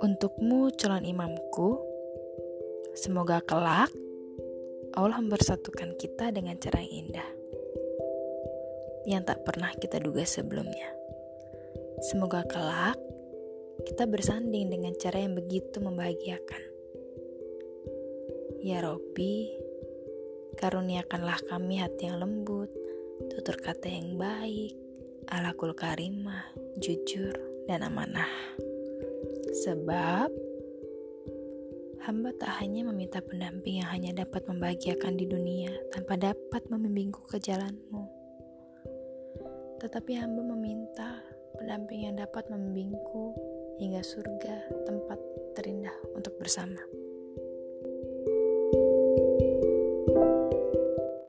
Untukmu calon imamku, semoga kelak Allah mempersatukan kita dengan cara yang indah yang tak pernah kita duga sebelumnya. Semoga kelak kita bersanding dengan cara yang begitu membahagiakan. Ya Robi, karuniakanlah kami hati yang lembut, tutur kata yang baik, alakul karimah, jujur, dan amanah. Sebab hamba tak hanya meminta pendamping yang hanya dapat membahagiakan di dunia tanpa dapat membimbingku ke jalanmu. Tetapi hamba meminta pendamping yang dapat membimbingku hingga surga tempat terindah untuk bersama.